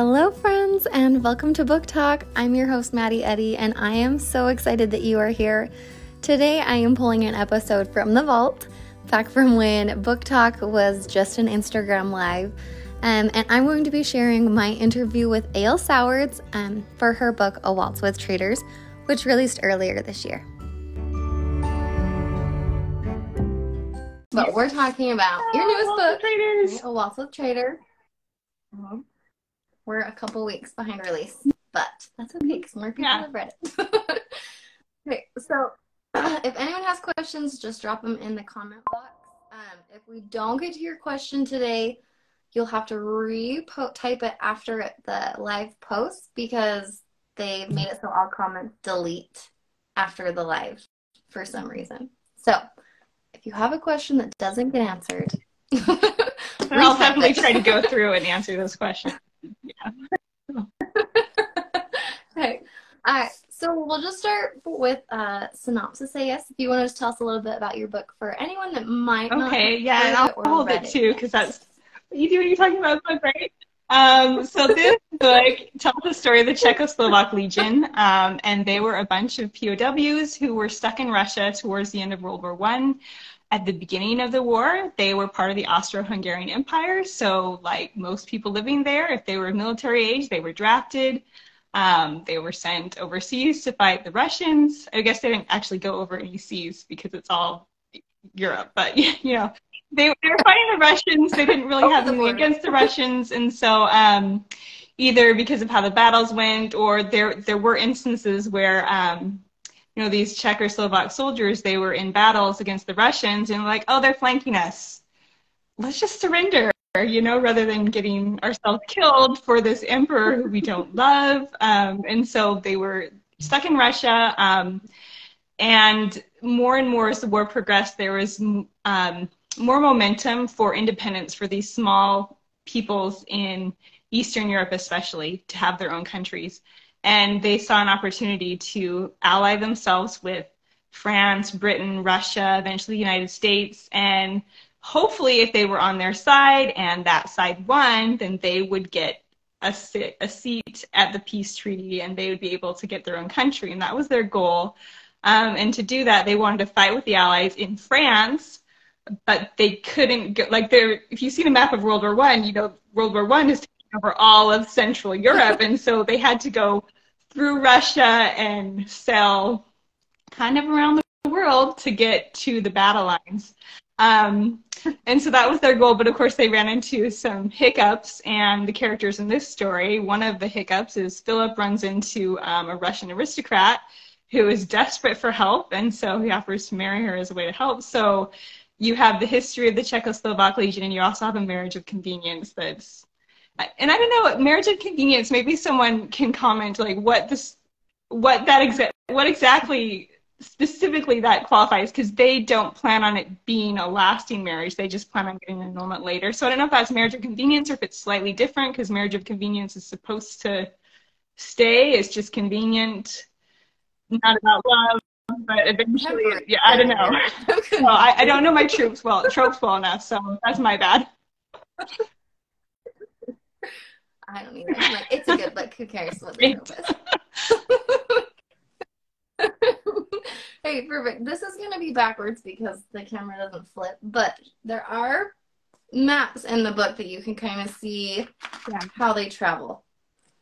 Hello, friends, and welcome to Book Talk. I'm your host, Maddie Eddy, and I am so excited that you are here. Today, I am pulling an episode from the vault, back from when Book Talk was just an Instagram live. Um, and I'm going to be sharing my interview with A.L. Sowards um, for her book, A Waltz with Traitors, which released earlier this year. But we're talking about your newest book. A Waltz with Traitor. We're a couple weeks behind release, but that's okay because more people Yeah. have read it. okay, so if anyone has questions, just drop them in the comment box. Um, if we don't get to your question today, you'll have to re-type it after the live post because they've made it so all comments delete after the live for some reason. So if you have a question that doesn't get answered, I'll definitely try to go through and answer those questions. Yeah. Okay. All right. So we'll just start with uh, synopsis, I guess. If you want to just tell us a little bit about your book for anyone that might not. Okay, yeah, and I'll hold it too because that's you do what you're talking about book, right? Um, so this book tells the story of the Czechoslovak Legion, um, and they were a bunch of POWs who were stuck in Russia towards the end of World War One. At the beginning of the war, they were part of the Austro-Hungarian Empire. So, like most people living there, if they were military age, they were drafted. Um, they were sent overseas to fight the Russians. I guess they didn't actually go over any seas because it's all Europe, but you know, they, they were fighting the Russians. They didn't really have anything against the Russians, and so um, either because of how the battles went, or there there were instances where um, you know these Czechoslovak soldiers they were in battles against the Russians, and like, oh, they're flanking us. Let's just surrender, you know, rather than getting ourselves killed for this emperor who we don't love. Um, and so they were stuck in Russia. Um, and more and more as the war progressed, there was um, more momentum for independence for these small peoples in Eastern Europe, especially, to have their own countries. And they saw an opportunity to ally themselves with France, Britain, Russia, eventually the United States. And hopefully, if they were on their side and that side won, then they would get a, sit, a seat at the peace treaty and they would be able to get their own country. And that was their goal. Um, and to do that, they wanted to fight with the Allies in France, but they couldn't get like there. If you've seen a map of World War One, you know World War One is over all of Central Europe, and so they had to go through Russia and sail kind of around the world to get to the battle lines. Um, and so that was their goal, but of course they ran into some hiccups. And the characters in this story, one of the hiccups is Philip runs into um, a Russian aristocrat who is desperate for help, and so he offers to marry her as a way to help. So you have the history of the Czechoslovak Legion, and you also have a marriage of convenience that's. And I don't know, marriage of convenience. Maybe someone can comment like what this, what that exact, what exactly specifically that qualifies because they don't plan on it being a lasting marriage. They just plan on getting an annulment later. So I don't know if that's marriage of convenience or if it's slightly different because marriage of convenience is supposed to stay. It's just convenient, not about love. But eventually, yeah, I don't know. Well, I, I don't know my tropes well, tropes well enough, so that's my bad. I don't. I'm like, it's a good book. Who cares what the trope is? hey, perfect. This is going to be backwards because the camera doesn't flip, but there are maps in the book that you can kind of see Yeah. how they travel.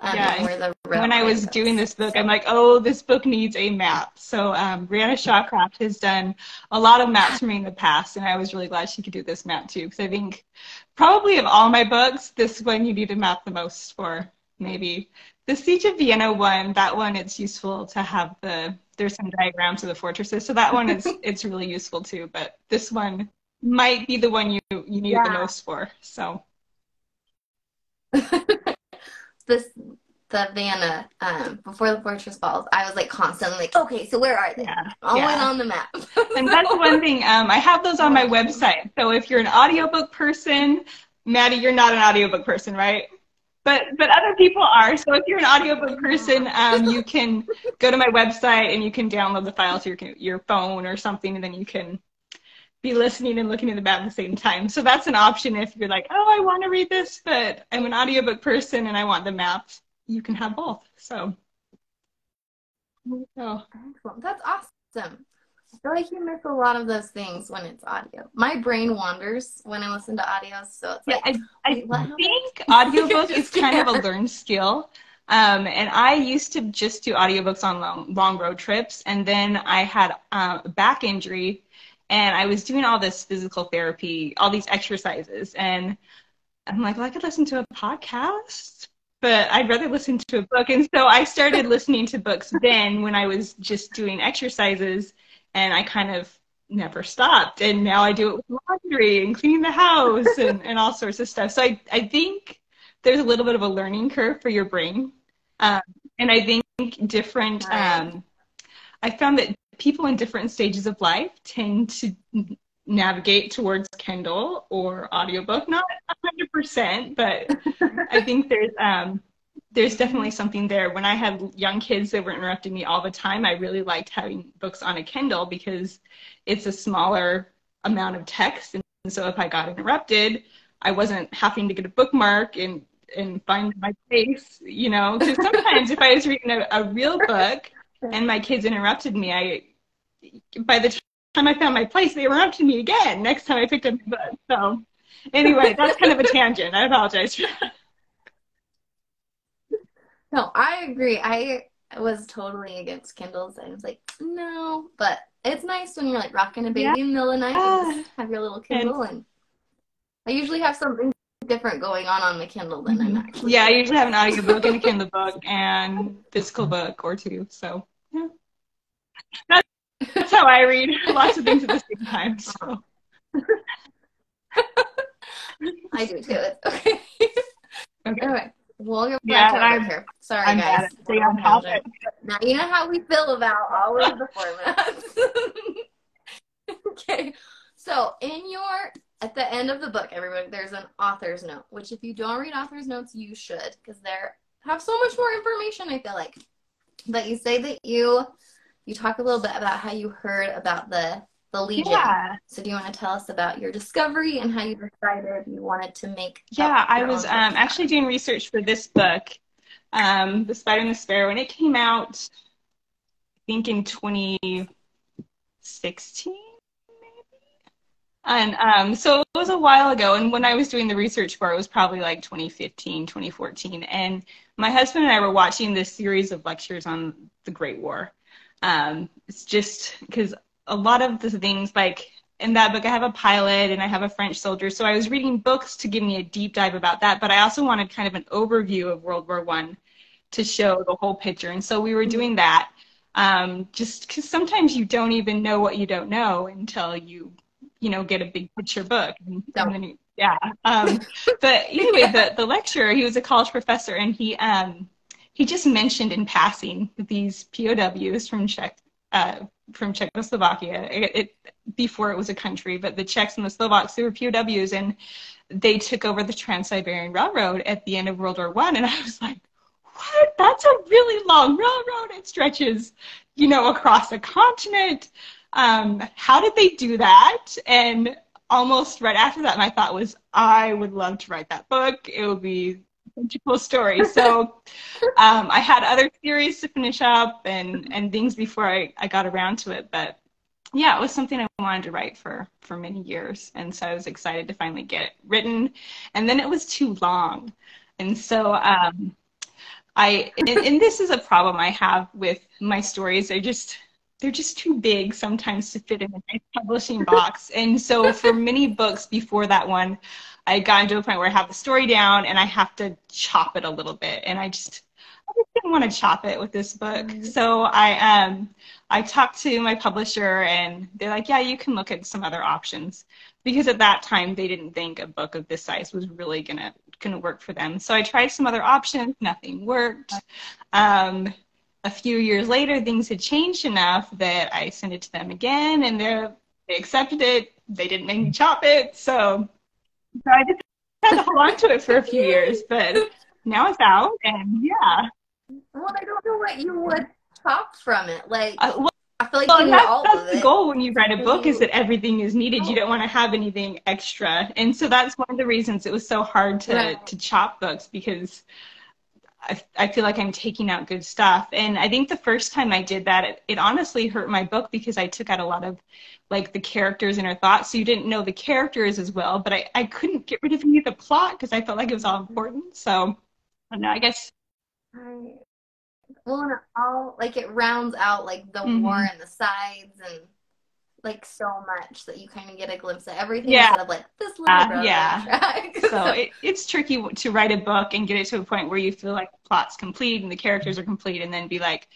Um, Yeah, and where the when I was doing this book, I'm like, oh, this book needs a map. So um, Brianna Shawcraft has done a lot of maps for me in the past, and I was really glad she could do this map too, because I think probably of all my books, this one you need a map the most for. Maybe the Siege of Vienna one, that one it's useful to have the there's some diagrams of the fortresses, so that one is it's really useful too. But this one might be the one you you need it the most for. So this the Vienna um, before the fortress falls. I was like constantly like, okay, so where are they? yeah, Always yeah. on the map. And that's one thing. Um, I have those on my website. So if you're an audiobook person, Maddie, you're not an audiobook person, right? But but other people are. So if you're an audiobook person, um, you can go to my website and you can download the file to your your phone or something, and then you can be listening and looking at the map at the same time. So that's an option if you're like, oh, I want to read this, but I'm an audiobook person and I want the map. You can have both. So, oh. That's awesome. I feel like you miss a lot of those things when it's audio. My brain wanders when I listen to audio, so it's yeah, like, I, I think audiobook is kind of a learned skill. Um, and I used to just do audiobooks on long, long road trips, and then I had uh, a back injury and I was doing all this physical therapy, all these exercises, and I'm like, well, I could listen to a podcast, but I'd rather listen to a book. And so I started listening to books then when I was just doing exercises, and I kind of never stopped. And now I do it with laundry and cleaning the house and, and all sorts of stuff. So I, I think there's a little bit of a learning curve for your brain. Um, and I think different, um, I found that people in different stages of life tend to navigate towards Kindle or audiobook. Not 100%, but I think there's um, there's definitely something there. When I had young kids that were interrupting me all the time, I really liked having books on a Kindle because it's a smaller amount of text, and so if I got interrupted, I wasn't having to get a bookmark and and find my place, you know. Because sometimes if I was reading a, a real book and my kids interrupted me, I by the time I found my place, they interrupted me again. Next time I picked up the book. So anyway, that's kind of a tangent. I apologize. no, I agree. I was totally against Kindles. I was like, no, but it's nice when you're like rocking a baby yeah. in the middle of the night and have your little Kindle. And, and I usually have something different going on on the Kindle than I'm mm-hmm. actually. Yeah, I usually have an audiobook and a Kindle book and physical book or two. So yeah, that's that's how I read lots of things at the same time. So. I do too. Okay. okay. All right. We'll yeah, to here. Sorry, I'm guys. on topic. Now you know how we feel about all of the formats. okay. So in your at the end of the book, everybody, there's an author's note, which if you don't read author's notes, you should, because they have so much more information, I feel like. But you say that you you talk a little bit about how you heard about the the Legion. Yeah. So do you want to tell us about your discovery and how you decided you wanted to make? Yeah, I was um, actually doing research for this book, um, The Spider and the Sparrow, and it came out, I think, in 2016. maybe. And um, so it was a while ago. And when I was doing the research for it, it was probably like 2015, 2014. And my husband and I were watching this series of lectures on the Great War. Um, it's just because a lot of the things like in that book, I have a pilot and I have a French soldier. So I was reading books to give me a deep dive about that, but I also wanted kind of an overview of World War One to show the whole picture. And so we were doing that. Um, just because sometimes you don't even know what you don't know until you, you know, get a big picture book. And, and then you, yeah. Um, but anyway, the the lecturer, he was a college professor, and he um he just mentioned in passing these POWs from Czech uh, from Czechoslovakia it, it, before it was a country, but the Czechs and the Slovaks they were POWs and they took over the Trans-Siberian Railroad at the end of World War One, and I was like, what? That's a really long railroad. It stretches, you know, across a continent. Um, how did they do that? And almost right after that, my thought was, I would love to write that book. It would be cool story. So um, I had other theories to finish up and, and things before I, I got around to it. But yeah, it was something I wanted to write for, for many years. And so I was excited to finally get it written. And then it was too long. And so um, I, and, and this is a problem I have with my stories. They're just, they're just too big sometimes to fit in a nice publishing box. And so for many books before that one, I had gotten to a point where I have the story down and I have to chop it a little bit. And I just, I just didn't want to chop it with this book. Mm-hmm. So I, um, I talked to my publisher and they're like, yeah, you can look at some other options. Because at that time they didn't think a book of this size was really gonna gonna work for them. So I tried some other options, nothing worked. Um, a few years later, things had changed enough that I sent it to them again, and they they accepted it. They didn't make me chop it, so so I just had to hold on to it for a few years, but now it's out, and yeah. Well, I don't know what you would chop from it. Like, uh, well, I feel like well, you that's, that's the goal when you write a book is that everything is needed. You don't want to have anything extra. And so that's one of the reasons it was so hard to, Right. to chop books because I, I feel like I'm taking out good stuff. And I think the first time I did that, it, it honestly hurt my book because I took out a lot of like the characters and her thoughts. So you didn't know the characters as well, but I, I couldn't get rid of any of the plot because I felt like it was all important. So I don't know, I guess Right. Well, and it all like it rounds out like the Mhm. war and the sides and like so much that you kind of get a glimpse of everything Yeah. instead of like this little Uh, yeah. so it, it's tricky to write a book and get it to a point where you feel like the plot's complete and the characters are complete and then be like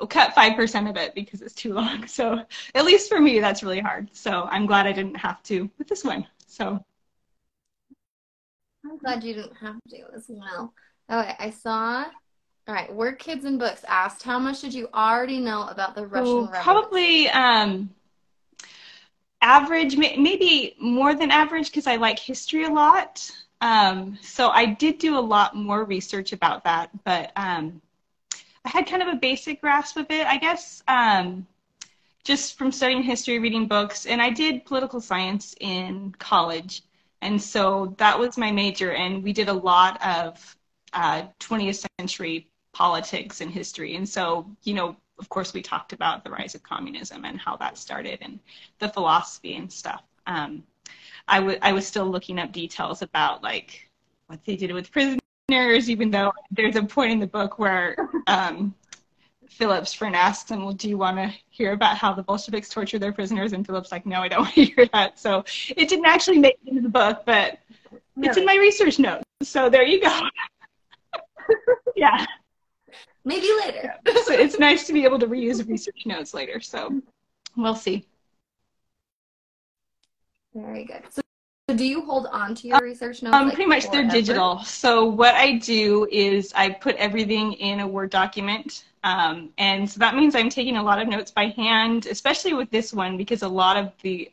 oh, cut 5% of it because it's too long so at least for me that's really hard so i'm glad i didn't have to with this one so I'm glad you didn't have to as well. Okay, I saw. All right, Word Kids and Books asked, how much did you already know about the Russian Oh, Revolution? probably um average maybe more than average because i like history a lot. Um so i did do a lot more research about that but um i had kind of a basic grasp of it i guess um just from studying history reading books and i did political science in college. And so that was my major and we did a lot of uh, 20th century politics and history. And so you know of course, we talked about the rise of communism and how that started and the philosophy and stuff. Um, I, w- I was still looking up details about like what they did with prisoners, even though there's a point in the book where um, Philip's friend asks him, well, do you want to hear about how the Bolsheviks torture their prisoners? And Philip's like, no, I don't want to hear that. So it didn't actually make it into the book, but it's in my research notes. So there you go. yeah. Maybe later. so it's nice to be able to reuse research notes later. So we'll see. Very good. So, so do you hold on to your research notes? Um, like, pretty much they're digital. So what I do is I put everything in a Word document. Um, and so that means I'm taking a lot of notes by hand, especially with this one, because a lot of the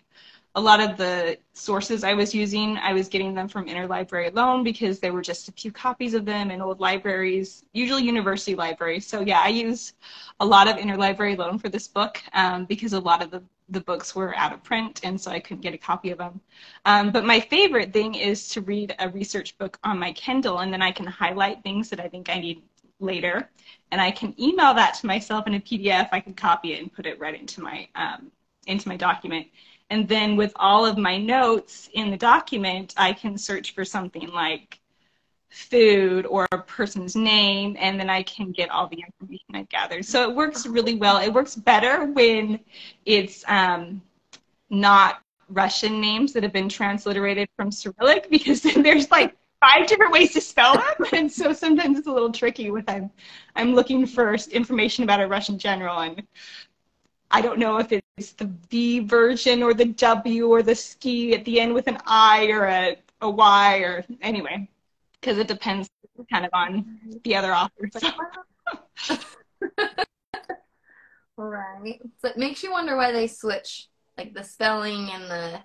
a lot of the sources I was using, I was getting them from interlibrary loan because there were just a few copies of them in old libraries, usually university libraries. So yeah, I use a lot of interlibrary loan for this book um, because a lot of the, the books were out of print and so I couldn't get a copy of them. Um, but my favorite thing is to read a research book on my Kindle and then I can highlight things that I think I need later and I can email that to myself in a PDF. I can copy it and put it right into my um, into my document. And then with all of my notes in the document, I can search for something like food or a person's name, and then I can get all the information I've gathered. So it works really well. It works better when it's um, not Russian names that have been transliterated from Cyrillic because then there's like five different ways to spell them, and so sometimes it's a little tricky with I'm I'm looking for information about a Russian general and I don't know if it's the V version or the W or the ski at the end with an I or a, a Y or anyway, because it depends kind of on the other author. So. Right. So it makes you wonder why they switch like the spelling and the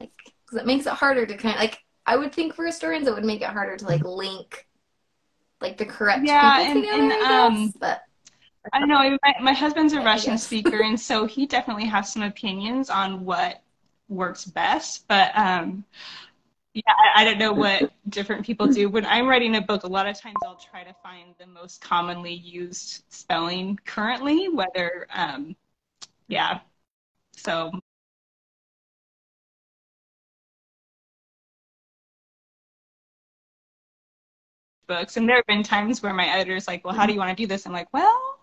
like because it makes it harder to kind of like I would think for historians it would make it harder to like link like the correct Yeah, people and- together. and, um, but I don't know. My, my husband's a Russian guess. speaker, and so he definitely has some opinions on what works best. But um, yeah, I, I don't know what different people do. When I'm writing a book, a lot of times I'll try to find the most commonly used spelling currently, whether, um, yeah. So books, and there have been times where my editor's like, "Well, how do you want to do this?" I'm like, "Well."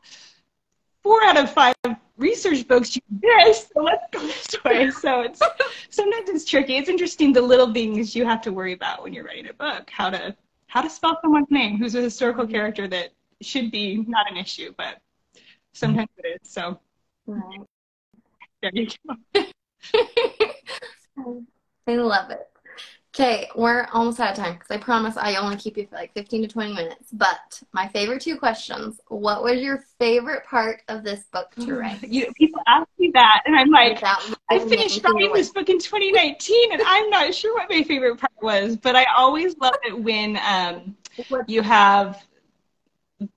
Four out of five research books use this, so let's go this way. So it's sometimes it's tricky. It's interesting the little things you have to worry about when you're writing a book. How to how to spell someone's name, who's a historical mm-hmm. character that should be not an issue, but sometimes it is. So right. there you go. I love it. Okay, we're almost out of time because I promise I only keep you for like 15 to 20 minutes. But my favorite two questions What was your favorite part of this book to write? You know, people ask me that, and I'm like, I finished writing this book in 2019, and I'm not sure what my favorite part was, but I always love it when um, you have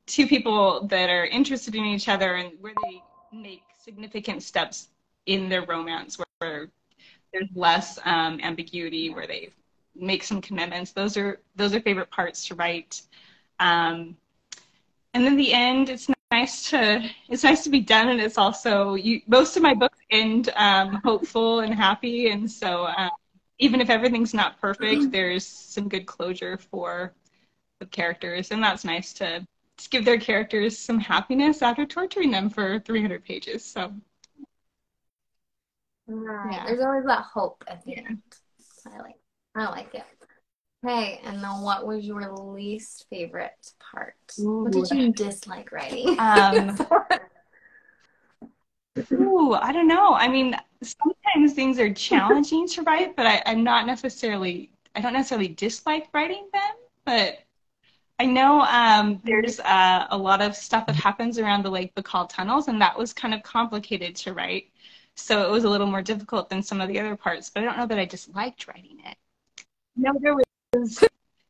two people that are interested in each other and where they make significant steps in their romance where, where there's less um, ambiguity, where they make some commitments. Those are those are favorite parts to write. Um, and then the end, it's nice to it's nice to be done, and it's also you, most of my books end um, hopeful and happy, and so um, even if everything's not perfect, there's some good closure for the characters, and that's nice to to give their characters some happiness after torturing them for 300 pages. So, right. Yeah. There's always that hope at the end. I like, I like it. Okay, and then what was your least favorite part? Ooh. What did you dislike writing? Um, ooh, I don't know. I mean, sometimes things are challenging to write, but I, I'm not necessarily, I don't necessarily dislike writing them, but I know um, there's uh, a lot of stuff that happens around the Lake Baikal tunnels, and that was kind of complicated to write. So it was a little more difficult than some of the other parts, but I don't know that I just liked writing it. No, there was.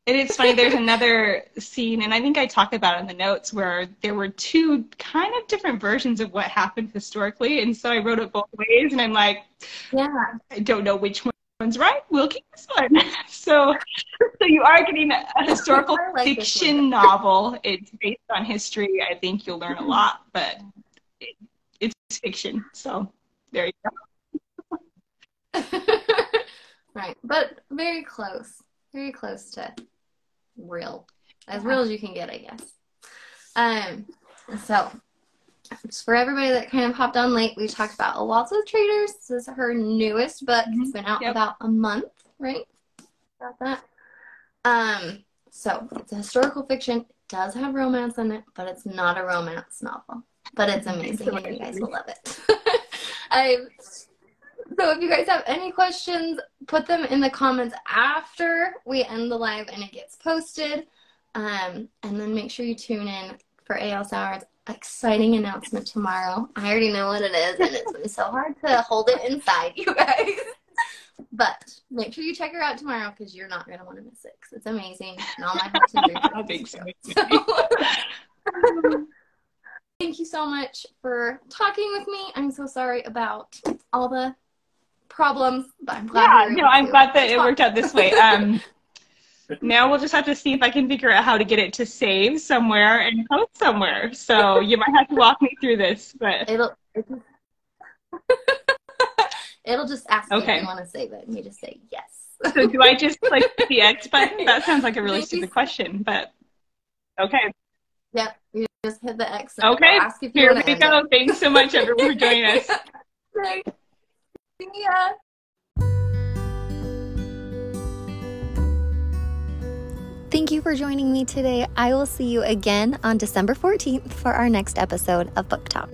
It is funny. There's another scene, and I think I talk about it in the notes, where there were two kind of different versions of what happened historically, and so I wrote it both ways, and I'm like, yeah, I don't know which one one's right, we'll keep this one. so, so you are getting a historical like fiction novel. It's based on history. I think you'll learn a lot, but it, it's fiction. So there you go. right, but very close, very close to real, as real as you can get, I guess. Um, so for everybody that kind of hopped on late, we talked about Waltz of Traitors. This is her newest book. Mm-hmm. It's been out yep. about a month, right? About that. Um, so it's a historical fiction. It does have romance in it, but it's not a romance novel. But it's amazing, and you guys will love it. I so if you guys have any questions, put them in the comments after we end the live and it gets posted. Um, and then make sure you tune in for A.L. Sowards exciting announcement tomorrow. I already know what it is, and it's been so hard to hold it inside, you guys. But make sure you check her out tomorrow because you're not going to want to miss it. Cause it's amazing. And all my hopes and dreams. I think so. so thank you so much for talking with me. I'm so sorry about all the problems, but I'm glad. Yeah, no, I'm glad that it worked out this way. Um, now we'll just have to see if I can figure out how to get it to save somewhere and post somewhere. So you might have to walk me through this, but it'll it'll just ask okay. you if you want to save it, and you just say yes. so do I just click the X button? That sounds like a really stupid question, but okay. Yep, you just hit the X. Okay, here we go. It. Thanks so much, everyone, for joining us. See ya. Thank you for joining me today. I will see you again on December 14th for our next episode of Book Talk.